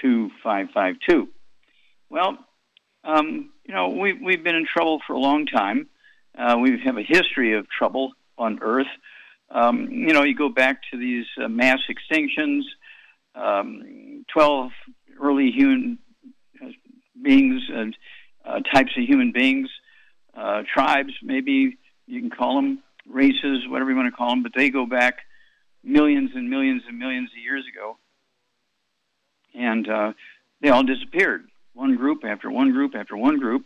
2552. Well, um, you know, we've, we've been in trouble for a long time. Uh, we have a history of trouble on Earth. Um, you know, you go back to these uh, mass extinctions, um, 12 early human uh, beings and uh, types of human beings, uh, tribes, maybe you can call them races, whatever you want to call them, but they go back millions and millions and millions of years ago. And uh, they all disappeared, one group after one group after one group.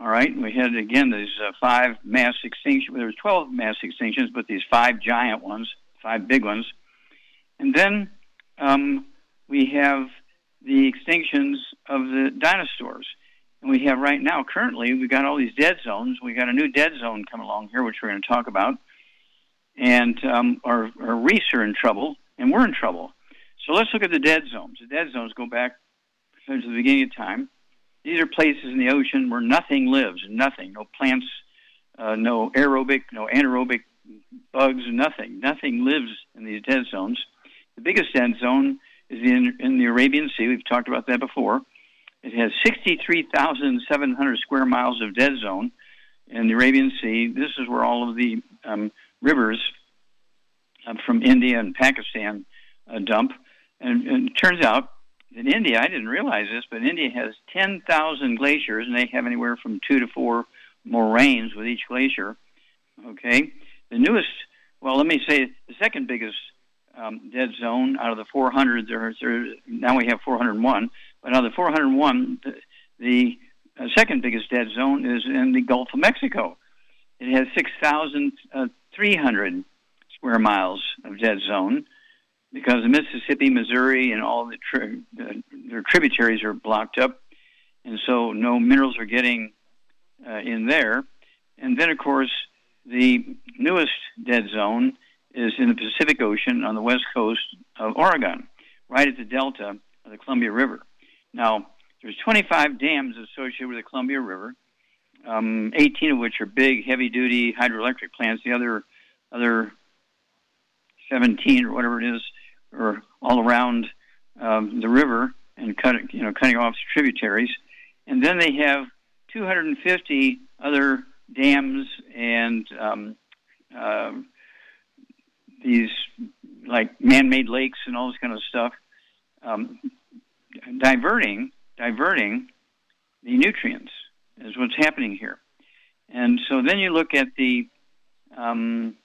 All right, we had again these uh, five mass extinctions. There was twelve mass extinctions, but these five giant ones, five big ones, and then um, we have the extinctions of the dinosaurs. And we have right now, currently, we've got all these dead zones. We've got a new dead zone coming along here, which we're going to talk about. And um, our, our reefs are in trouble, and we're in trouble. So let's look at the dead zones. The dead zones go back to the beginning of time. These are places in the ocean where nothing lives, nothing, no plants, uh, no aerobic, no anaerobic bugs, nothing. Nothing lives in these dead zones. The biggest dead zone is in, in the Arabian Sea. We've talked about that before. It has 63,700 square miles of dead zone in the Arabian Sea. This is where all of the um, rivers uh, from India and Pakistan uh, dump. And, and, it turns out in India, I didn't realize this, but India has 10,000 glaciers, and they have anywhere from two to four moraines with each glacier. Okay, the newest, well, let me say the second biggest um, dead zone out of the 400. There, there, now we have 401, but out of the 401, the, the uh, second biggest dead zone is in the Gulf of Mexico. It has 6,300 square miles of dead zone because the Mississippi, Missouri, and all the tri- uh, their tributaries are blocked up, and so no minerals are getting uh, in there. And then, of course, the newest dead zone is in the Pacific Ocean on the west coast of Oregon, right at the delta of the Columbia River. Now, there's 25 dams associated with the Columbia River, um, 18 of which are big, heavy-duty hydroelectric plants. The other, other 17 or whatever it is, are all around um, the river and cut, you know, cutting off tributaries. And then they have 250 other dams and um, uh, these like man-made lakes and all this kind of stuff, um, diverting diverting the nutrients is what's happening here. And so then you look at the um,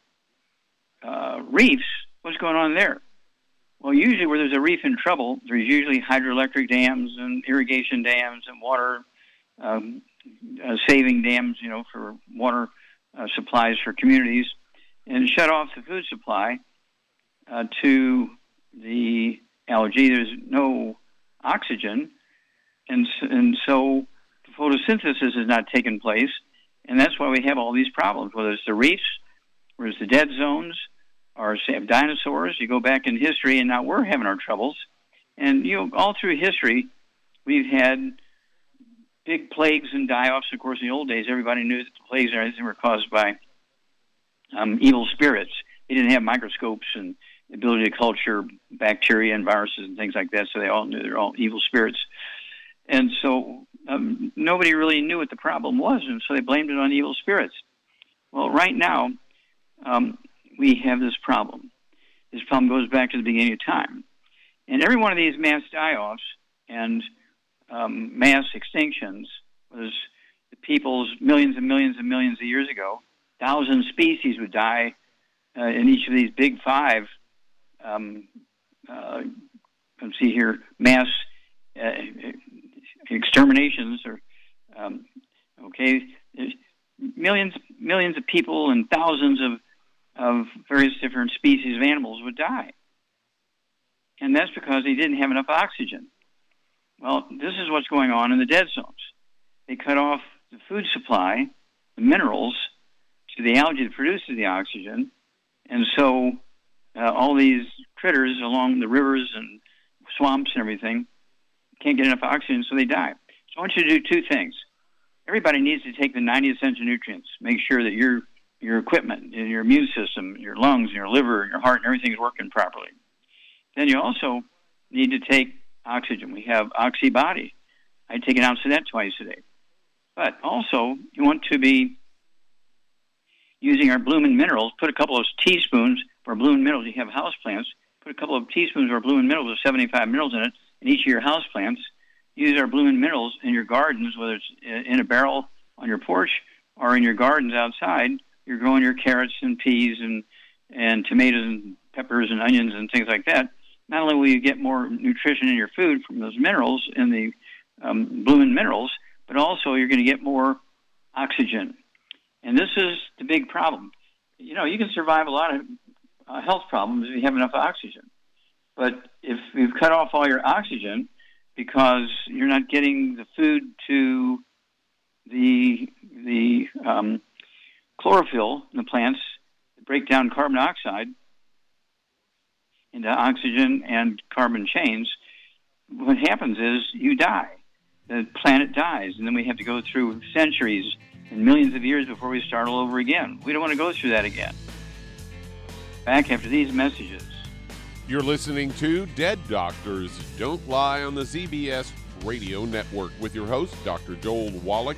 uh, reefs. What's going on there? Well, usually where there's a reef in trouble, there's usually hydroelectric dams and irrigation dams and water um, uh, saving dams, you know, for water uh, supplies for communities and shut off the food supply uh, to the algae. There's no oxygen, and and so photosynthesis has not taken place, and that's why we have all these problems. Whether it's the reefs, whether it's the dead zones, or say dinosaurs. You go back in history, and now we're having our troubles. And you know, all through history, we've had big plagues and die-offs. Of course, in the old days, everybody knew that the plagues and everything were caused by um, evil spirits. They didn't have microscopes and the ability to culture bacteria and viruses and things like that, so they all knew they're all evil spirits. And so um, nobody really knew what the problem was, and so they blamed it on evil spirits. Well, right now, um, we have this problem. this problem goes back to the beginning of time. And every one of these mass die-offs and um, mass extinctions was the people's millions and millions and millions of years ago. Thousand species would die uh, in each of these big five. Um, uh, let's see here, mass uh, exterminations, or um, okay, millions millions of people and thousands of of various different species of animals would die. And that's because they didn't have enough oxygen. Well, this is what's going on in the dead zones. They cut off the food supply, the minerals, to the algae that produces the oxygen. And so uh, all these critters along the rivers and swamps and everything can't get enough oxygen, so they die. So I want you to do two things. Everybody needs to take the 90 essential nutrients. Make sure that your your equipment, your immune system, your lungs, your liver, your heart, and everything is working properly. Then you also need to take oxygen. We have Oxybody. I take an ounce of that twice a day. But also, you want to be using our Bloomin' Minerals. Put a couple of teaspoons for Bloomin' Minerals. You have house plants. Put a couple of teaspoons of our Bloomin' Minerals with 75 minerals in it in each of your house plants. Use our Bloomin' Minerals in your gardens, whether it's in a barrel on your porch or in your gardens outside. You're growing your carrots and peas and and tomatoes and peppers and onions and things like that not only will you get more nutrition in your food from those minerals in the um, Bloomin' Minerals, but also you're going to get more oxygen. And this is the big problem. You know, you can survive a lot of uh, health problems if you have enough oxygen. But if you've cut off all your oxygen because you're not getting the food to the the um, chlorophyll in the plants break down carbon dioxide into oxygen and carbon chains, what happens is you die. The planet dies, and then we have to go through centuries and millions of years before we start all over again. We don't want to go through that again. Back after these messages. You're listening to Dead Doctors Don't Lie on the ZBS Radio Network with your host, Dr. Joel Wallach.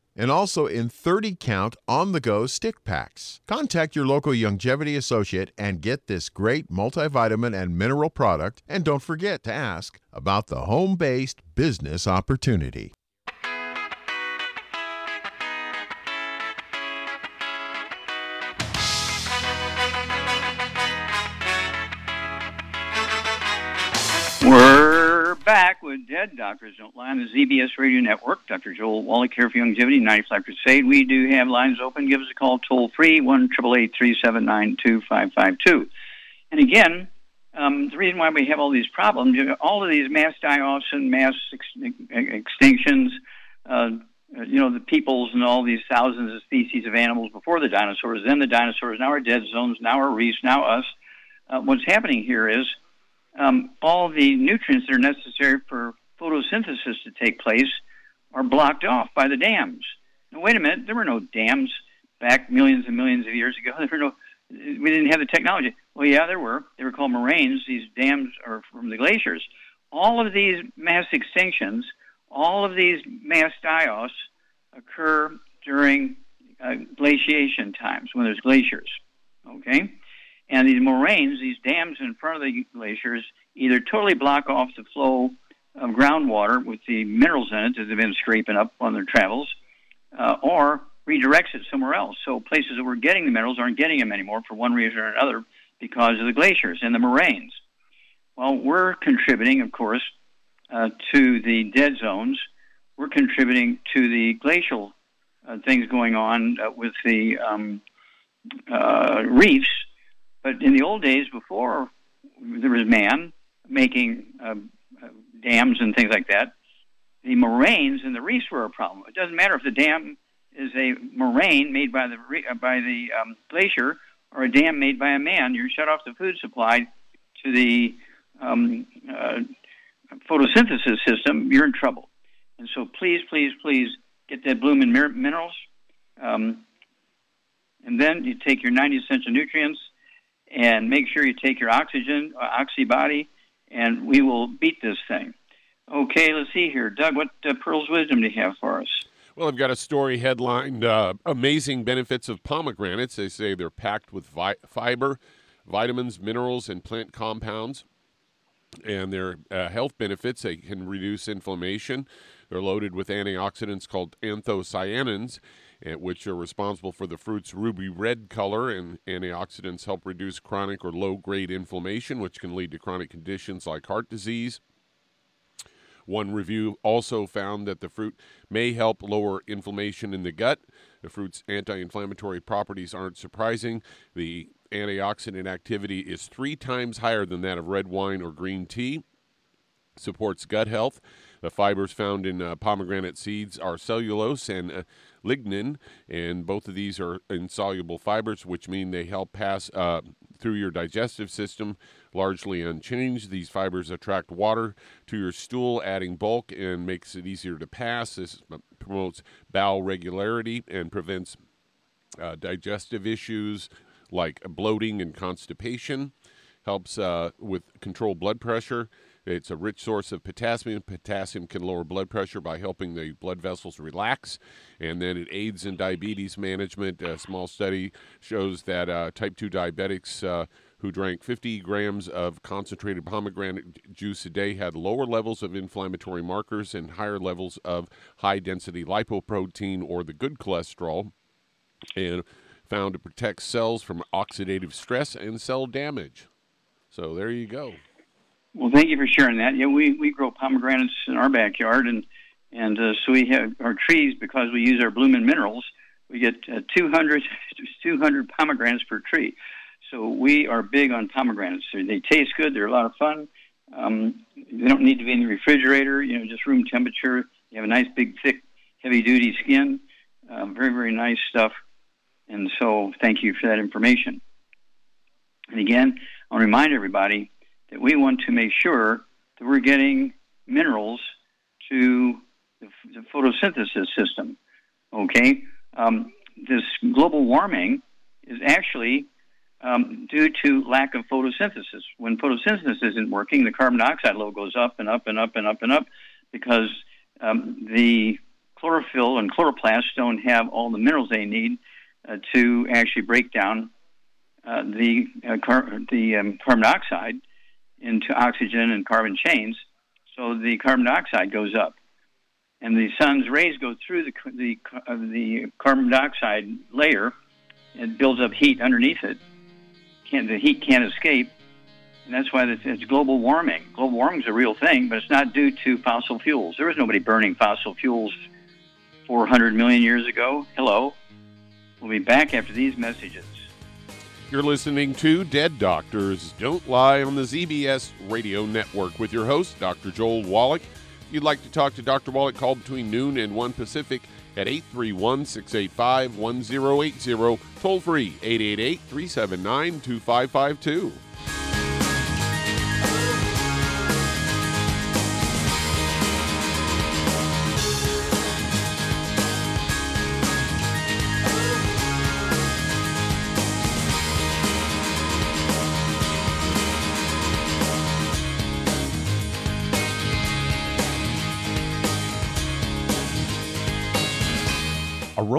and also in 30 count on the go stick packs. Contact your local Youngevity associate and get this great multivitamin and mineral product. And don't forget to ask about the home based business opportunity. We're Dead Doctors Don't Lie on the ZBS Radio Network. Dr. Joel Wallach here for Youngevity, 95 Crusade. We do have lines open. Give us a call toll free, 1 379 And again, um, the reason why we have all these problems, all of these mass die-offs and mass ex- extinctions, uh, you know, the peoples and all these thousands of species of animals before the dinosaurs, then the dinosaurs, now our dead zones, now our reefs, now us. Uh, what's happening here is um, all the nutrients that are necessary for photosynthesis to take place are blocked off by the dams. Now, wait a minute, there were no dams back millions and millions of years ago. There were no, we didn't have the technology. Well, yeah, there were. They were called moraines. These dams are from the glaciers. All of these mass extinctions, all of these mass die-offs occur during uh, glaciation times when there's glaciers. Okay? And these moraines, these dams in front of the glaciers, either totally block off the flow of groundwater with the minerals in it that they've been scraping up on their travels, uh, or redirects it somewhere else. So places that were getting the minerals aren't getting them anymore for one reason or another because of the glaciers and the moraines. Well, we're contributing, of course, uh, to the dead zones. We're contributing to the glacial uh, things going on uh, with the um, uh, reefs but in the old days, before there was man making uh, uh, dams and things like that, the moraines and the reefs were a problem. It doesn't matter if the dam is a moraine made by the uh, by the um, glacier or a dam made by a man. You shut off the food supply to the um, uh, photosynthesis system. You're in trouble. And so, please, please, please get that Bloomin' Minerals. Um, and then you take your 90 essential nutrients and make sure you take your oxygen, uh, oxybody, and we will beat this thing. Okay, let's see here. Doug, what uh, pearls wisdom do you have for us? Well, I've got a story headlined uh, Amazing Benefits of Pomegranates. They say they're packed with vi- fiber, vitamins, minerals, and plant compounds. And their uh, health benefits, they can reduce inflammation. They're loaded with antioxidants called anthocyanins which are responsible for the fruit's ruby red color, and antioxidants help reduce chronic or low grade inflammation, which can lead to chronic conditions like heart disease. One review also found that the fruit may help lower inflammation in the gut. The fruit's anti inflammatory properties aren't surprising. The antioxidant activity is three times higher than that of red wine or green tea, supports gut health. The fibers found in uh, pomegranate seeds are cellulose and uh, lignin, and both of these are insoluble fibers, which mean they help pass uh, through your digestive system largely unchanged. These fibers attract water to your stool, adding bulk and makes it easier to pass. This promotes bowel regularity and prevents uh, digestive issues like bloating and constipation. Helps uh, with control blood pressure it's a rich source of potassium. Potassium can lower blood pressure by helping the blood vessels relax, and then it aids in diabetes management. A small study shows that uh, type 2 diabetics uh, who drank 50 grams of concentrated pomegranate juice a day had lower levels of inflammatory markers and higher levels of high density lipoprotein or the good cholesterol, and found to protect cells from oxidative stress and cell damage. So there you go. Well, thank you for sharing that. Yeah, we, we grow pomegranates in our backyard, and and uh, so we have our trees because we use our Bloomin' Minerals. We get uh, 200, 200 pomegranates per tree. So we are big on pomegranates. They taste good. They're a lot of fun. Um, they don't need to be in the refrigerator. You know, just room temperature. You have a nice, big, thick, heavy-duty skin. Um, very, very nice stuff. And so, thank you for that information. And again, I'll remind everybody that we want to make sure that we're getting minerals to the, the photosynthesis system. Okay, um, this global warming is actually um, due to lack of photosynthesis. When photosynthesis isn't working, the carbon dioxide level goes up and up and up and up and up because um, the chlorophyll and chloroplasts don't have all the minerals they need uh, to actually break down uh, the uh, car- the um, carbon dioxide into oxygen and carbon chains, so the carbon dioxide goes up. And the sun's rays go through the, the, uh, the carbon dioxide layer. and builds up heat underneath it. Can't, the heat can't escape. And that's why it's global warming. Global warming is a real thing, but it's not due to fossil fuels. There was nobody burning fossil fuels 400 million years ago. Hello. We'll be back after these messages. You're listening to Dead Doctors Don't Lie on the ZBS Radio Network with your host, Dr. Joel Wallach. If you'd like to talk to Dr. Wallach, call between noon and 1 Pacific at 831 685 1080. Toll free 888 379 2552.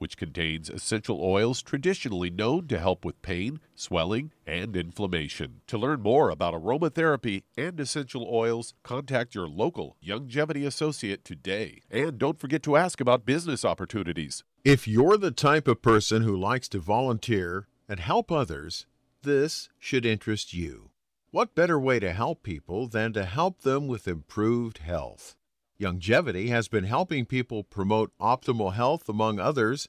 which contains essential oils traditionally known to help with pain, swelling, and inflammation. To learn more about aromatherapy and essential oils, contact your local Youngevity associate today. And don't forget to ask about business opportunities. If you're the type of person who likes to volunteer and help others, this should interest you. What better way to help people than to help them with improved health? Youngevity has been helping people promote optimal health, among others,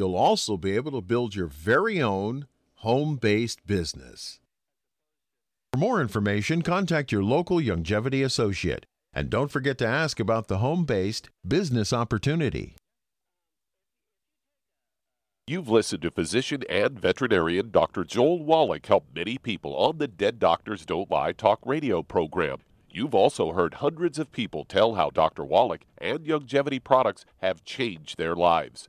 you'll also be able to build your very own home based business. For more information, contact your local Youngevity associate. And don't forget to ask about the home based business opportunity. You've listened to physician and veterinarian Dr. Joel Wallach help many people on the Dead Doctors Don't Lie talk radio program. You've also heard hundreds of people tell how Dr. Wallach and Youngevity products have changed their lives.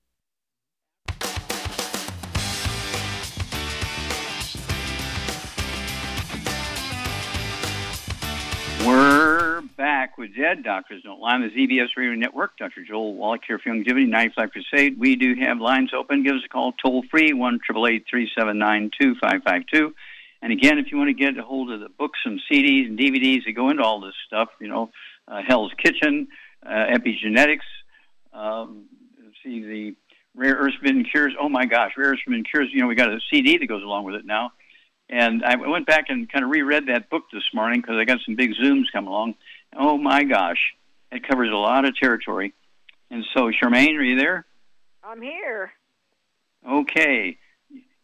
With Dead Doctors Don't Lie on the ZBS Radio Network. Dr. Joel Wallach here for Youngevity, 95 Crusade. We do have lines open. Give us a call toll free, 1 379 2552. And again, if you want to get a hold of the books and CDs and DVDs that go into all this stuff, you know, uh, Hell's Kitchen, uh, epigenetics, um, see the rare earth forbidden cures. Oh my gosh, rare earth forbidden cures. You know, we got a CD that goes along with it now. And I went back and kind of reread that book this morning because I got some big zooms come along. Oh my gosh, it covers a lot of territory. And so, Charmaine, are you there? I'm here. Okay.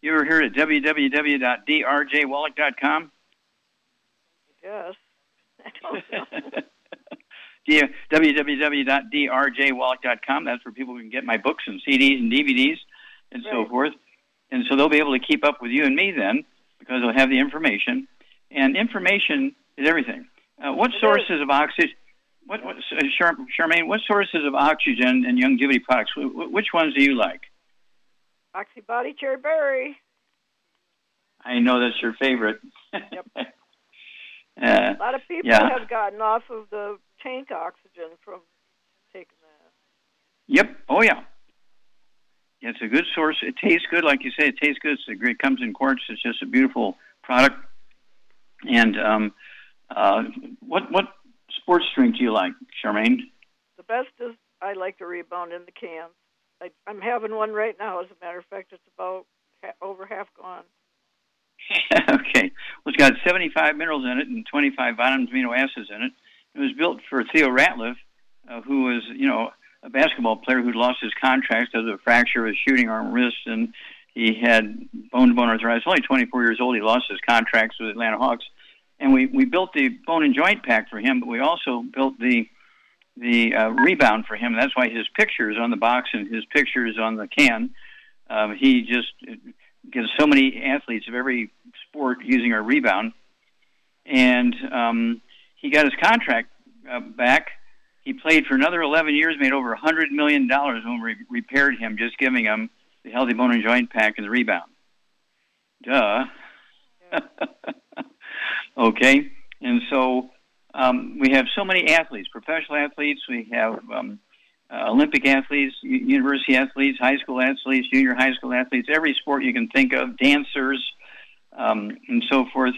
You ever here at www.drjwallach.com? Yes. I don't know. yeah, www.drjwallach.com. That's where people can get my books and CDs and DVDs and right. so forth. And so they'll be able to keep up with you and me then because they'll have the information. And information is everything. Uh, what sources of oxygen? What, what uh, Char- Charmaine? What sources of oxygen and Youngevity products? wh- wh- Which ones do you like? Oxybody cherry berry. I know that's your favorite. Yep. uh, A lot of people Yeah. have gotten off of the tank oxygen from taking that. Yep. Oh yeah. It's a good source. It tastes good, like you say. It tastes good. It's a great. It comes in quarts. It's just a beautiful product. And um, uh, what what sports drink do you like, Charmaine? The best is I like the rebound in the cans. I, I'm having one right now. As a matter of fact, it's about ha- over half gone. okay. Well, it's got 75 minerals in it and 25 vitamin amino acids in it. It was built for Theo Ratliff, uh, who was, you know, a basketball player who lost his contract because of a fracture of his shooting arm wrist, and he had bone-to-bone arthritis. Only 24 years old, he lost his contracts with Atlanta Hawks, and we we built the bone and joint pack for him, but we also built the the uh, rebound for him. That's why his picture is on the box and his picture is on the can. Um, he just gets so many athletes of every sport using our rebound, and um, he got his contract uh, back. He played for another 11 years, made over $100 million when we repaired him, just giving him the healthy bone and joint pack and the rebound. Duh. okay, and so um, we have so many athletes, professional athletes. We have um, uh, Olympic athletes, university athletes, high school athletes, junior high school athletes, every sport you can think of, dancers, um, and so forth,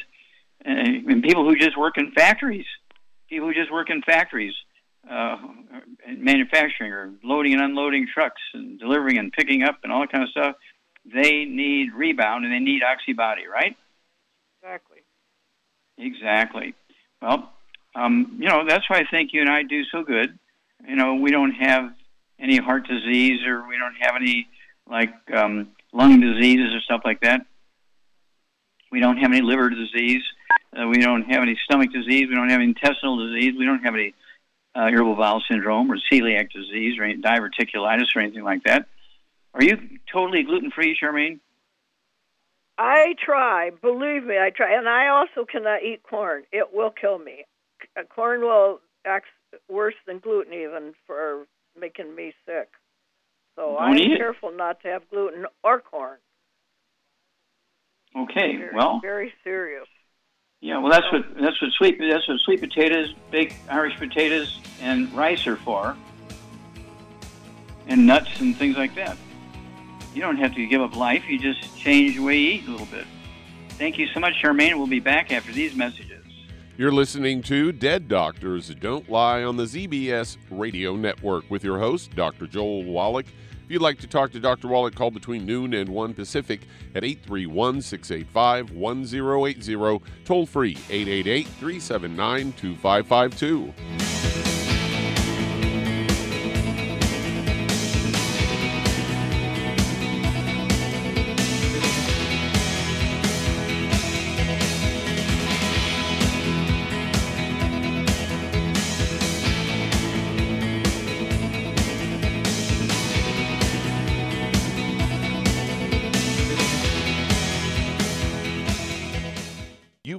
uh, and people who just work in factories, people who just work in factories, uh, manufacturing or loading and unloading trucks and delivering and picking up and all that kind of stuff. They need rebound and they need oxybody, right? Exactly. Exactly. Well, um, you know, that's why I think you and I do so good. You know, we don't have any heart disease or we don't have any like um, lung diseases or stuff like that. We don't have any liver disease. Uh, we don't have any stomach disease. We don't have any intestinal disease. We don't have any uh, irritable bowel syndrome or celiac disease or any diverticulitis or anything like that. Are you totally gluten free, Charmaine? I try. Believe me, I try. And I also cannot eat corn. It will kill me. Corn will act worse than gluten even for making me sick. So Don't I'm careful not to have gluten or corn. Okay. Very, Well, very serious. Yeah, well, that's what that's what sweet that's what sweet potatoes, baked Irish potatoes, and rice are for, and nuts and things like that. You don't have to give up life; you just change the way you eat a little bit. Thank you so much, Charmaine. We'll be back after these messages. You're listening to Dead Doctors Don't Lie on the ZBS Radio Network with your host, Dr. Joel Wallach. If you'd like to talk to Dr. Wallach, call between noon and 1 Pacific at 831 685 1080, toll free 888 379 2552.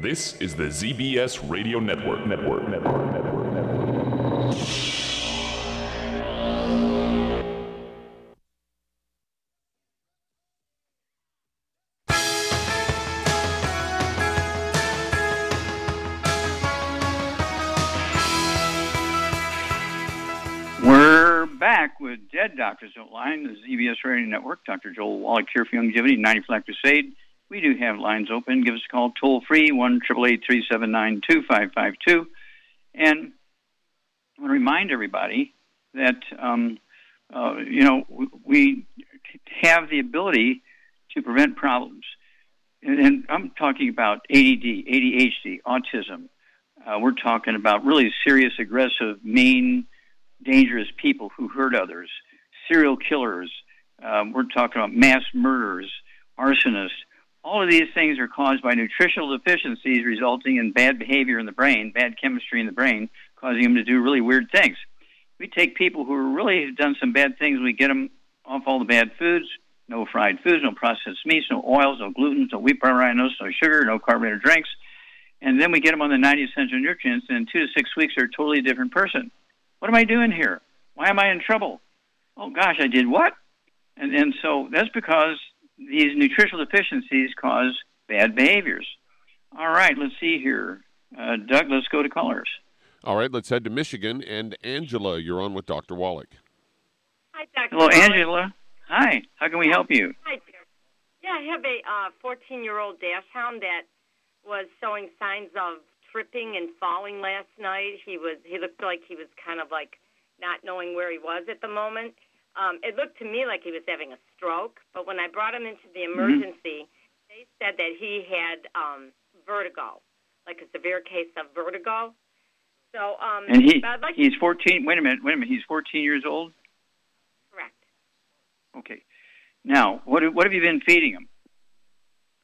This is the ZBS Radio Network. Network. Network. Network. Network. We're back with Dead Doctors Don't Lie, the ZBS Radio Network. Dr. Joel Wallach here for Youngevity, 90 Flat Crusade. We do have lines open. Give us a call toll free, 1 379 2552. And I want to remind everybody that, um, uh, you know, we have the ability to prevent problems. And, and I'm talking about ADD, ADHD, autism. Uh, we're talking about really serious, aggressive, mean, dangerous people who hurt others, serial killers. Um, we're talking about mass murderers, arsonists. All of these things are caused by nutritional deficiencies resulting in bad behavior in the brain, bad chemistry in the brain, causing them to do really weird things. We take people who really have done some bad things, we get them off all the bad foods, no fried foods, no processed meats, no oils, no gluten, no wheat rhinos, no sugar, no carbonated drinks. And then we get them on the 90 essential nutrients, and in two to six weeks, they're a totally different person. What am I doing here? Why am I in trouble? Oh gosh, I did what? And and so that's because these nutritional deficiencies cause bad behaviors. All right, let's see here. Uh, Doug, let's go to callers. All right, let's head to Michigan. And Angela, you're on with Dr. Wallach. Hi, Dr. Hello, Wallach. Angela. Hi, how can we help you? Hi, dear. Yeah, I have a 14 year old dash hound that was showing signs of tripping and falling last night. He was he looked like he was kind of like not knowing where he was at the moment. Um, it looked to me like he was having a stroke, but when I brought him into the emergency, they said that he had um, vertigo, like a severe case of vertigo. So, um, And he like he's 14. Wait a minute. Wait a minute. He's 14 years old. correct. Okay. Now, what what have you been feeding him?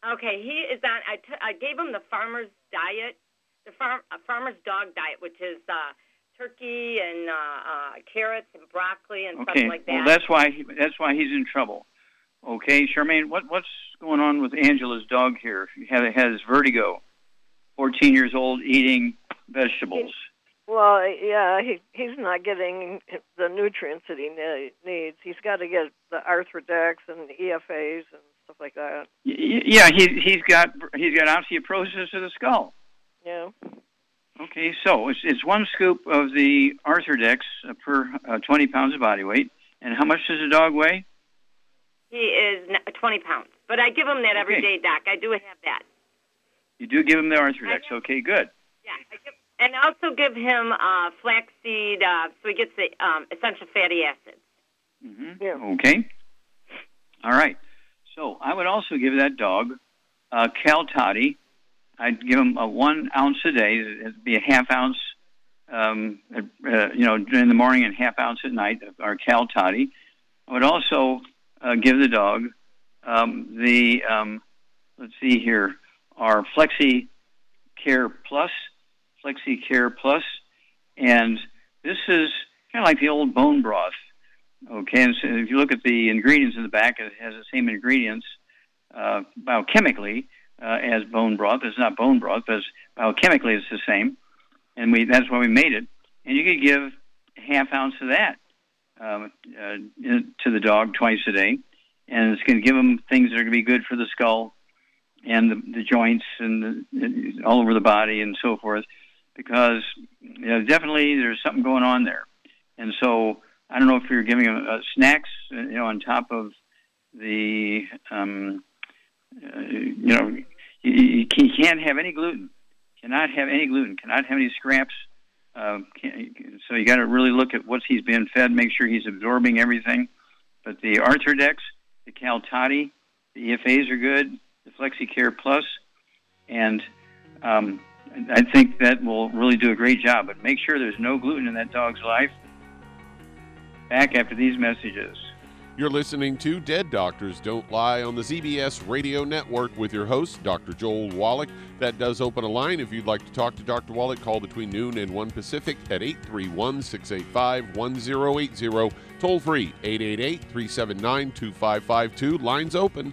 Okay, he is on. I, t- I gave him the farmer's diet, the farm uh, farmer's dog diet, which is uh, turkey and uh, uh, carrots and broccoli and Okay. stuff like that. Well, that's why he, that's why he's in trouble. Okay, Charmaine, what what's going on with Angela's dog here? He has, has vertigo. 14 years old, eating vegetables. Well, yeah, he he's not getting the nutrients that he ne- needs. He's got to get the Arthrodex and the EFAs and stuff like that. Y- y- Yeah, he he's got he's got osteoporosis of the skull. Yeah. Okay, so it's it's one scoop of the Arthrodex uh, per uh, 20 pounds of body weight. And how much does a dog weigh? he is 20 pounds, but I give him that every Okay. day, Doc. I do have that. You do give him the Arthrodex. Okay, good. Yeah, I give, and I also give him uh, flaxseed, uh, so he gets the um, essential fatty acids. hmm Yeah. Okay. All right. So I would also give that dog uh, Cal Toddy I'd give them a one ounce a day. It'd be a half ounce, um, uh, you know, in the morning and half ounce at night. Of our Cal Toddy. I would also uh, give the dog um, the um, let's see here, our Flexi Care Plus, Flexi Care Plus, and this is kind of like the old bone broth. Okay, and so if you look at the ingredients in the back, it has the same ingredients uh, biochemically uh, as bone broth. It's not bone broth, but biochemically it's the same, and we that's why we made it. And you could give half ounce of that um, uh, to the dog twice a day, and it's going to give them things that are going to be good for the skull and the, the joints and the, all over the body and so forth, because you know, definitely there's something going on there. And so I don't know if you're giving them uh, snacks, uh, you know, on top of the, um, you know, you, you can't have any gluten. Cannot have any gluten. Cannot have any scraps. Uh, so you got to really look at what he's being fed. Make sure he's absorbing everything. But the Arthrodex, the Cal Toddy, the EFAs are good. The FlexiCare Plus, and um, I think that will really do a great job. But make sure there's no gluten in that dog's life. Back after these messages. You're listening to Dead Doctors Don't Lie on the ZBS Radio Network with your host, Dr. Joel Wallach. That does open a line. If you'd like to talk to Dr. Wallach, call between noon and 1 Pacific at 831 685 1080. Toll free 888 379 2552. Lines open.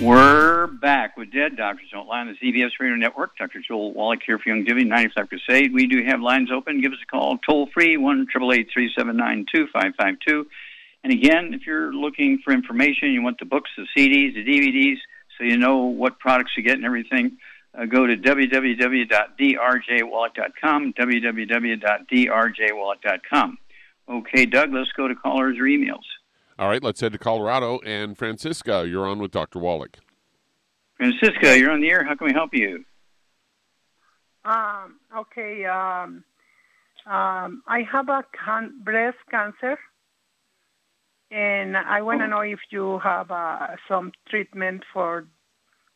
We're back with Dead Doctors Don't Lie on the ZBS Radio Network. Dr. Joel Wallach here for Youngevity, 95 Crusade. We do have lines open. Give us a call toll free, 1 And again, if you're looking for information, you want the books, the CDs, the DVDs, so you know what products you get and everything, uh, go to www.drjwallach.com, www.drjwallach.com. Okay, Doug, let's go to callers or emails. All right, let's head to Colorado. And Francisca, you're on with Dr. Wallach. Francisca, you're on the air. How can we help you? Um, okay. Um, um, I have a can- breast cancer, and I want to oh. know if you have uh, some treatment for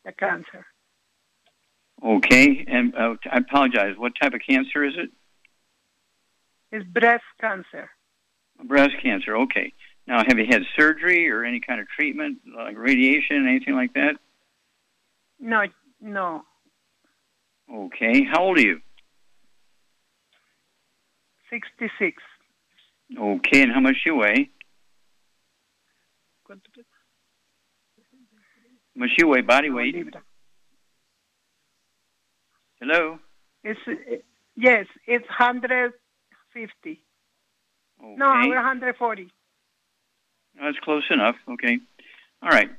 the cancer. Okay, and uh, I apologize. What type of cancer is it? It's breast cancer. Breast cancer. Okay. Now, have you had surgery or any kind of treatment, like radiation, anything like that? No, no. Okay. How old are you? 66. Okay. And how much do you weigh? How much you weigh? Body weight? Hello? It's yes, it's 150. Okay. No, 140. That's close enough. Okay. All right.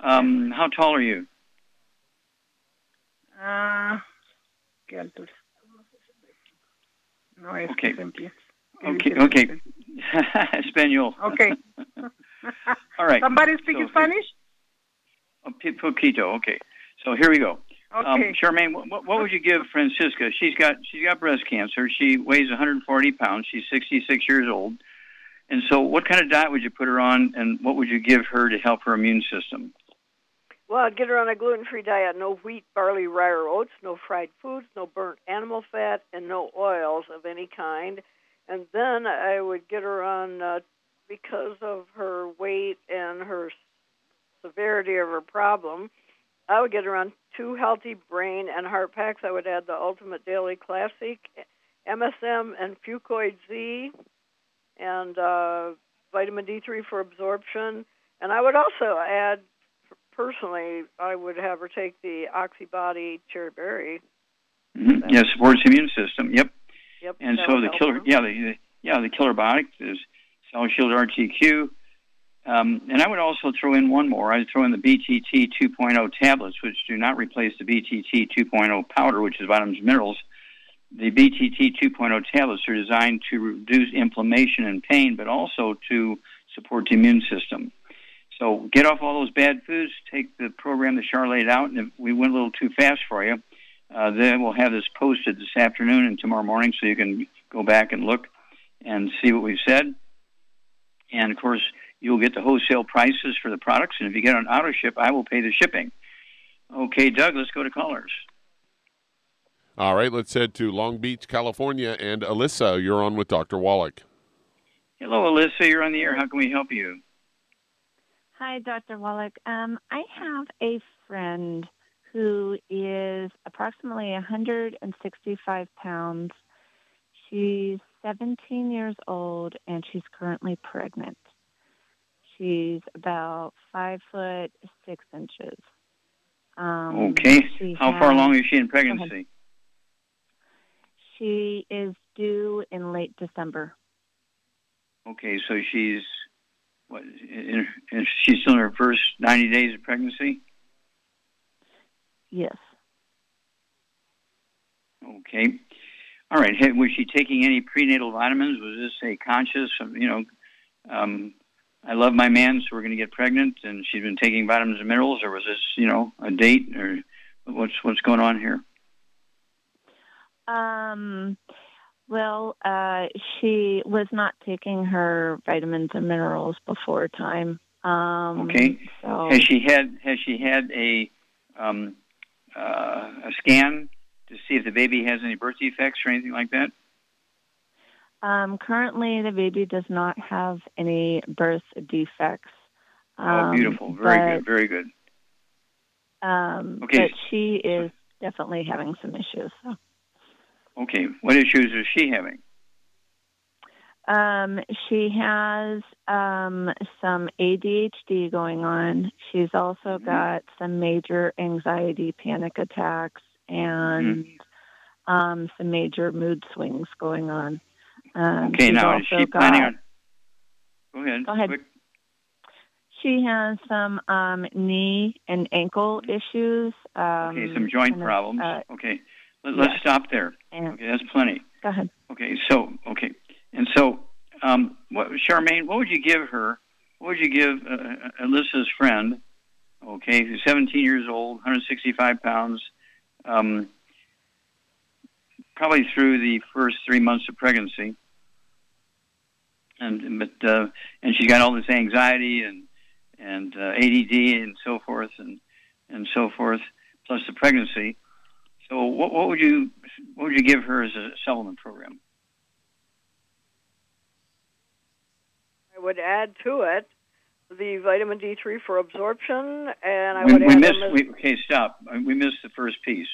Um, how tall are you? Ah, ¿qué altura? No, es Okay. que se empieza. Okay. Okay. Espanol. Okay. All right. Somebody speak So- Spanish? A poquito. Okay. So here we go. Um, Okay. Charmaine, what, what- what would you give Francisca? She's got she's got breast cancer. She weighs 140 pounds. She's 66 years old. And so, what kind of diet would you put her on, and what would you give her to help her immune system? Well, I'd get her on a gluten-free diet: no wheat, barley, rye, or oats, no fried foods, no burnt animal fat, and no oils of any kind. And then I would get her on uh, because of her weight and her severity of her problem. I would get her on two healthy brain and heart packs. I would add the Ultimate Daily Classic, MSM, and Fucoid Z, and uh, vitamin D3 for absorption. And I would also add personally, I would have her take the Oxybody cherry berry. Mhm. Yeah, supports the immune system. Yep. Yep. And so the killer, her. yeah, the yeah the killer biotic is Cell Shield RTQ. Um, and I would also throw in one more. I'd throw in the BTT 2.0 tablets, which do not replace the BTT 2.0 powder, which is vitamins and minerals. The BTT 2.0 tablets are designed to reduce inflammation and pain, but also to support the immune system. So get off all those bad foods. Take the program that Char laid out, and if we went a little too fast for you, uh, then we'll have this posted this afternoon and tomorrow morning, so you can go back and look and see what we've said. And of course, you'll get the wholesale prices for the products, and if you get an auto ship, I will pay the shipping. Okay, Doug, let's go to callers. All right, let's head to Long Beach, California. And Alyssa, you're on with Dr. Wallach. Hello, Alyssa. You're on the air. How can we help you? Hi, Dr. Wallach. Um, I have a friend who is approximately 165 pounds. She's 17 years old and she's currently pregnant. She's about five foot six inches. Um, Okay. she How far along is she in Go ahead. pregnancy? She is due in late December. Okay, so she's what? In, in, she's still in her first 90 days of pregnancy. Yes. Okay. All right. Hey, was she taking any prenatal vitamins? Was this a conscious, you know, um, I love my man, so we're going to get pregnant, and she's been taking vitamins and minerals, or was this, you know, a date, or what's what's going on here? Um, well, uh, she was not taking her vitamins and minerals before time. Um, Okay. So Has she had has she had a um, uh, a scan to see if the baby has any birth defects or anything like that? um, currently, the baby does not have any birth defects. oh, beautiful. Very but, good. Very good. Um, Okay. But she is definitely having some issues. So. Okay. What issues is she having? Um, she has um, some ADHD going on. She's also Mm-hmm. got some major anxiety, panic attacks, and Mm-hmm. um, some major mood swings going on. Um, Okay. Now, is she planning got- on? Go ahead. Go ahead. Quick. She has some um, knee and ankle issues. Um, Okay. Some joint kind of, problems. uh, okay. Let, let's yes. stop there. and, Okay. That's plenty. Go ahead. Okay, so okay, and so um, what, Charmaine, what would you give her? What would you give uh, Alyssa's friend? Okay, who's 17 years old, 165 pounds, um, probably through the first three months of pregnancy, and but uh, and she's got all this anxiety and and uh, ADD and so forth and and so forth, plus the pregnancy. So what, what would you what would you give her as a supplement program? I would add to it the vitamin D3 for absorption, and I we, would we add missed. We, okay, stop. We missed the first piece.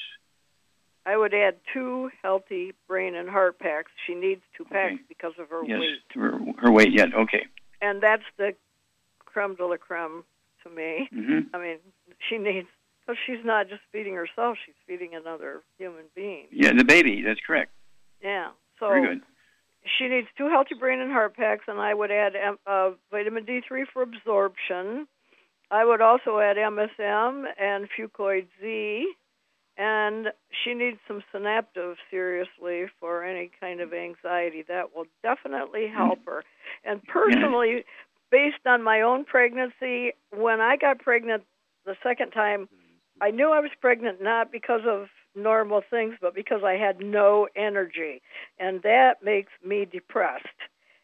I would add two healthy brain and heart packs. She needs two packs because of her Yes, weight, her, her weight yet. Okay. and that's the creme de la creme to me. Mhm. I mean, she needs because she's not just feeding herself; she's feeding another human being. Yeah, the baby. That's correct. Yeah. So Very good. she needs two healthy brain and heart packs, and I would add um, uh, vitamin D3 for absorption. I would also add MSM and Fucoid Z, and she needs some Synaptive seriously for any kind of anxiety. That will definitely help her. And personally, based on my own pregnancy, when I got pregnant the second time, I knew I was pregnant not because of normal things, but because I had no energy. And that makes me depressed.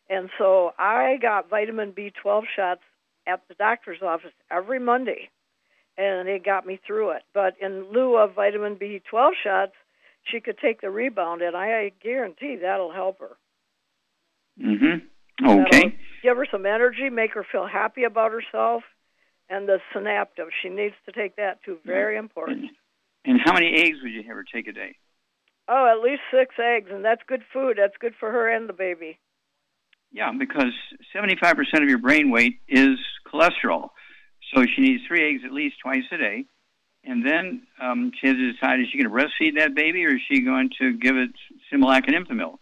And so I got vitamin B12 shots at the doctor's office every Monday. And it got me through it. But in lieu of vitamin B12 shots, she could take the rebound, and I guarantee that'll help her. Mm-hmm. That'll Okay. give her some energy, make her feel happy about herself. And the synaptive, she needs to take that too. Very important. And how many eggs would you have her take a day? Oh, at least six eggs, and that's good food. That's good for her and the baby. Yeah, because 75% of your brain weight is cholesterol. So she needs three eggs at least twice a day. And then um, she has to decide is she going to breastfeed that baby or is she going to give it Similac and Enfamil?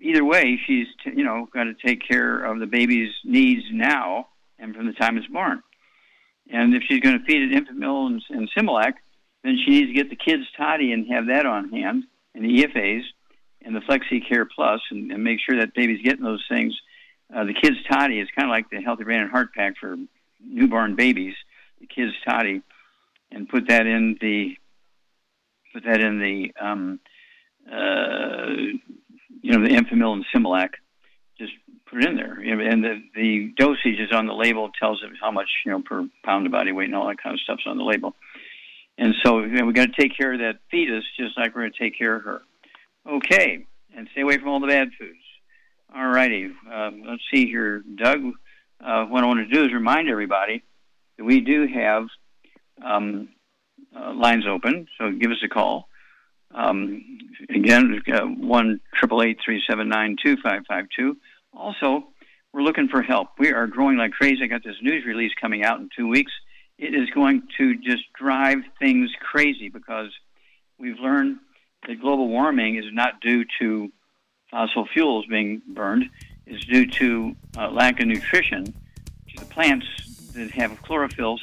Either way, she's t- you know got to take care of the baby's needs now and from the time it's born. And if she's going to feed it Enfamil and, and Similac, then she needs to get the kids toddy and have that on hand, and the EFAs and the Flexi Care Plus, and, and make sure that baby's getting those things. Uh, the kids toddy is kind of like the Healthy Brain and Heart Pack for newborn babies. The kids toddy, and put that in the put that in the um, uh, you know the Enfamil and Similac. In there, and the the dosage is on the label. Tells it how much you know per pound of body weight and all that kind of stuff's on the label. And so you know, we got to take care of that fetus just like we're going to take care of her. Okay, and stay away from all the bad foods. All righty, um, let's see here, Doug. Uh, what I want to do is remind everybody that we do have um, uh, lines open, so give us a call. Um, again, one triple eight three seven nine two five five two. Also, we're looking for help. We are growing like crazy. I got this news release coming out in two weeks. It is going to just drive things crazy because we've learned that global warming is not due to fossil fuels being burned. It's due to uh, lack of nutrition to the plants that have chlorophylls.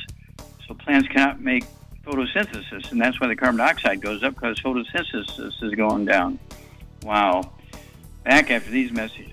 So plants cannot make photosynthesis, and that's why the carbon dioxide goes up because photosynthesis is going down. Wow. Back after these messages.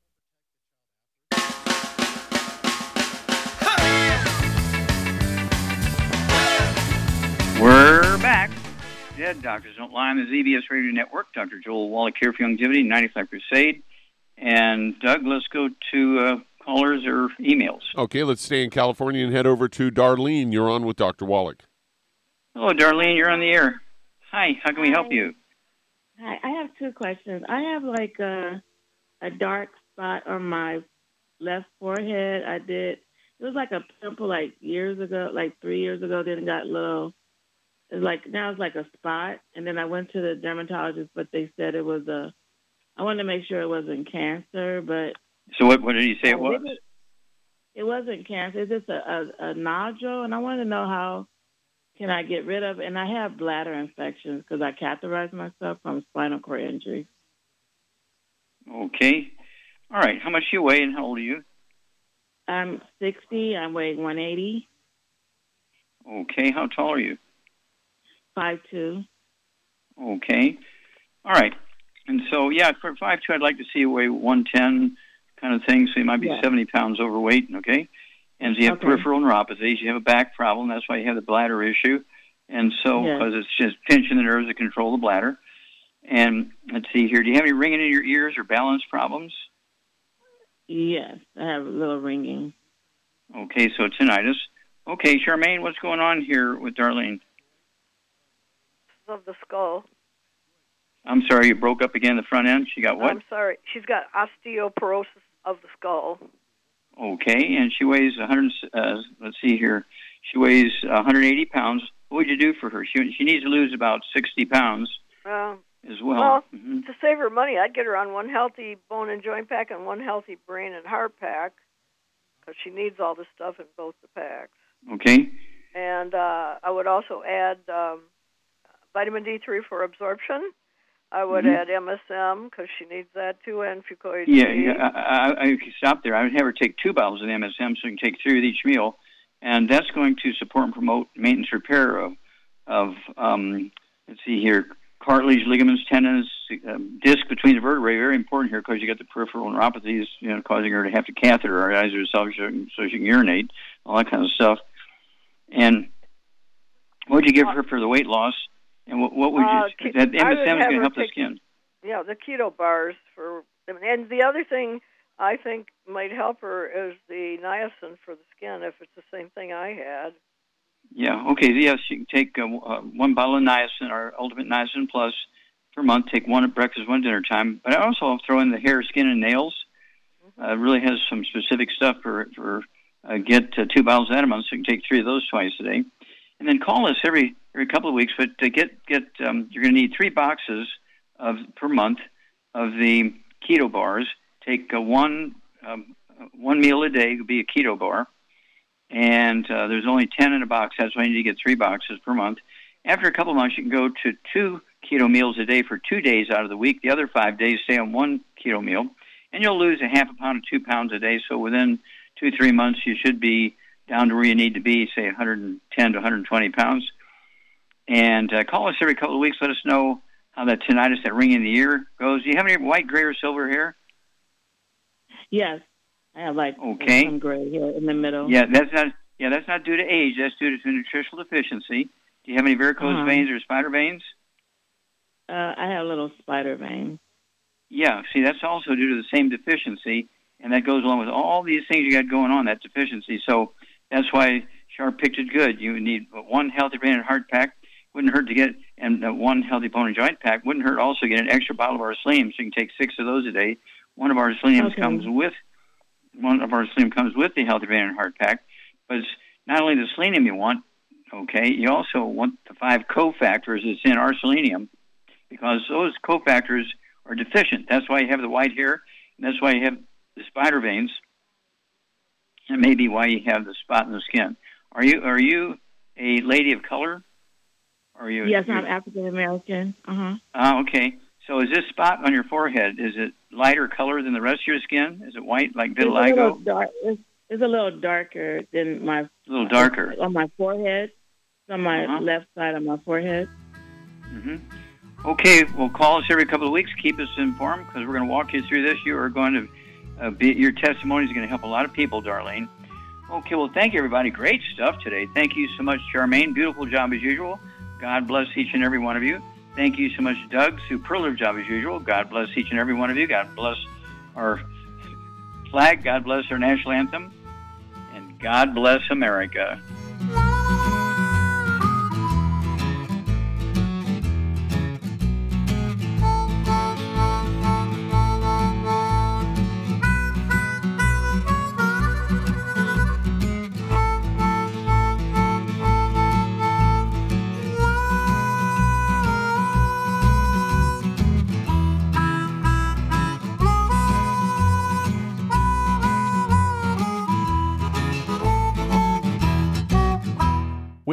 We're back. Dead Doctors Don't Lie on the ZBS Radio Network. Dr. Joel Wallach here for Youngevity, 95 Crusade. And Doug, let's go to uh, callers or emails. Okay, let's stay in California and head over to Darlene. You're on with Dr. Wallach. Hello, Darlene. You're on the air. Hi. How can we help you? Hi. I have two questions. I have like a a dark spot on my left forehead. I did. It was like a pimple like years ago, like three years ago. Then it got little it's like now it's like a spot. And then I went to the dermatologist, but they said it was a. I wanted to make sure it wasn't cancer, but So what, what did you say it was? it wasn't cancer. It's just a, a, a nodule, and I wanted to know how can I get rid of. it. And I have bladder infections because I catheterized myself from spinal cord injury. Okay. All right. How much do you weigh and how old are you? I'm 60. I'm weighing 180, Okay. How tall are you? 5'2". Okay. All right. And so, yeah, for five two, I'd like to see you weigh one ten, kind of thing. So you might be Yeah. seventy pounds overweight. Okay. And so you have Okay. peripheral neuropathies. You have a back problem. That's why you have the bladder issue. And so, Yeah. because it's just pinching the nerves that control the bladder. And let's see here. Do you have any ringing in your ears or balance problems? Yes, I have a little ringing. Okay, so tinnitus. Okay, Charmaine, what's going on here with Darlene? Of the skull. I'm sorry, you broke up again the front end. She got what? I'm sorry. She's got osteoporosis of the skull. Okay, and she weighs 100. Uh, let's see here. She weighs 180 pounds. What would you do for her? She she needs to lose about 60 pounds Uh, as well. well, Mhm. to save her money, I'd get her on one healthy bone and joint pack and one healthy brain and heart pack because she needs all the stuff in both the packs. Okay. And uh, I would also add um, vitamin D3 for absorption. I would Mhm. add MSM because she needs that too, and fucoid Yeah, yeah I, I, I could stop there. I would have her take two bottles of MSM so you can take three with each meal, and that's going to support and promote maintenance repair of, of um, let's see here, cartilage, ligaments, tendons, um, disc between the vertebrae. Very important here because you got the peripheral neuropathies, you know, causing her to have to catheterize herself so, so she can urinate, all that kind of stuff. And what would you give her for the weight loss? And what, what would you? Uh, ke- that MSM is going to help the skin. Yeah, the keto bars for and the other thing I think might help her is the niacin for the skin if it's the same thing I had. Yeah. Okay. Yes, you can take uh, uh, one bottle of niacin or Ultimate Niacin Plus per month. Take one at breakfast, one dinner time. But I also throw in the hair, skin, and nails. uh, really has some specific stuff for for uh, get uh, two bottles of that a month, so you can take three of those twice a day, and then call us every every couple of weeks. But to get get um, you're going to need three boxes of per month of the keto bars. Take uh, one um, one meal a day would be a keto bar, and uh, there's only ten in a box. That's why you need to get three boxes per month. After a couple of months, you can go to two keto meals a day for two days out of the week. The other five days, stay on one keto meal, and you'll lose a half a pound to two pounds a day. So within two three months, you should be down to where you need to be, say 110 to 120 pounds. And uh, call us every couple of weeks. Let us know how that tinnitus, that ringing in the ear goes. Do you have any white, gray, or silver hair? Yes, I have like Okay. some gray hair in the middle. Yeah, that's not. Yeah, that's not due to age. That's due to nutritional deficiency. Do you have any varicose Uh-huh. veins or spider veins? Uh, I have a little spider vein. Yeah. See, that's also due to the same deficiency, and that goes along with all these things you got going on. That deficiency. So that's why Char picked it good. You need one healthy brain and heart pack. Wouldn't hurt to get and uh, one healthy bone and joint pack. Wouldn't hurt also to get an extra bottle of our selenium, so you can take six of those a day. One of our seleniums Okay. comes with one of our selenium comes with the healthy brain and heart pack, but it's not only the selenium you want. Okay, you also want the five cofactors that's in our selenium because those cofactors are deficient. That's why you have the white hair, and that's why you have the spider veins, and maybe why you have the spot in the skin. Are you are you a lady of color? Are you? Yes, I'm African American. Uh huh. Ah, okay. So is this spot on your forehead is it lighter color than the rest of your skin? Is it white like It's a little vitiligo? dark. It's, it's a little darker than my. A little darker. on my forehead. It's on my Uh-huh. left side of my forehead. hmm Okay, well, call us every couple of weeks. Keep us informed because we're going to walk you through this. You are going to uh, be your testimony is going to help a lot of people, Darlene. Okay, well, thank you, everybody. Great stuff today. Thank you so much, Charmaine. Beautiful job as usual. God bless each and every one of you. Thank you so much, Doug. Superlative job as usual. God bless each and every one of you. God bless our flag. God bless our national anthem. And God bless America.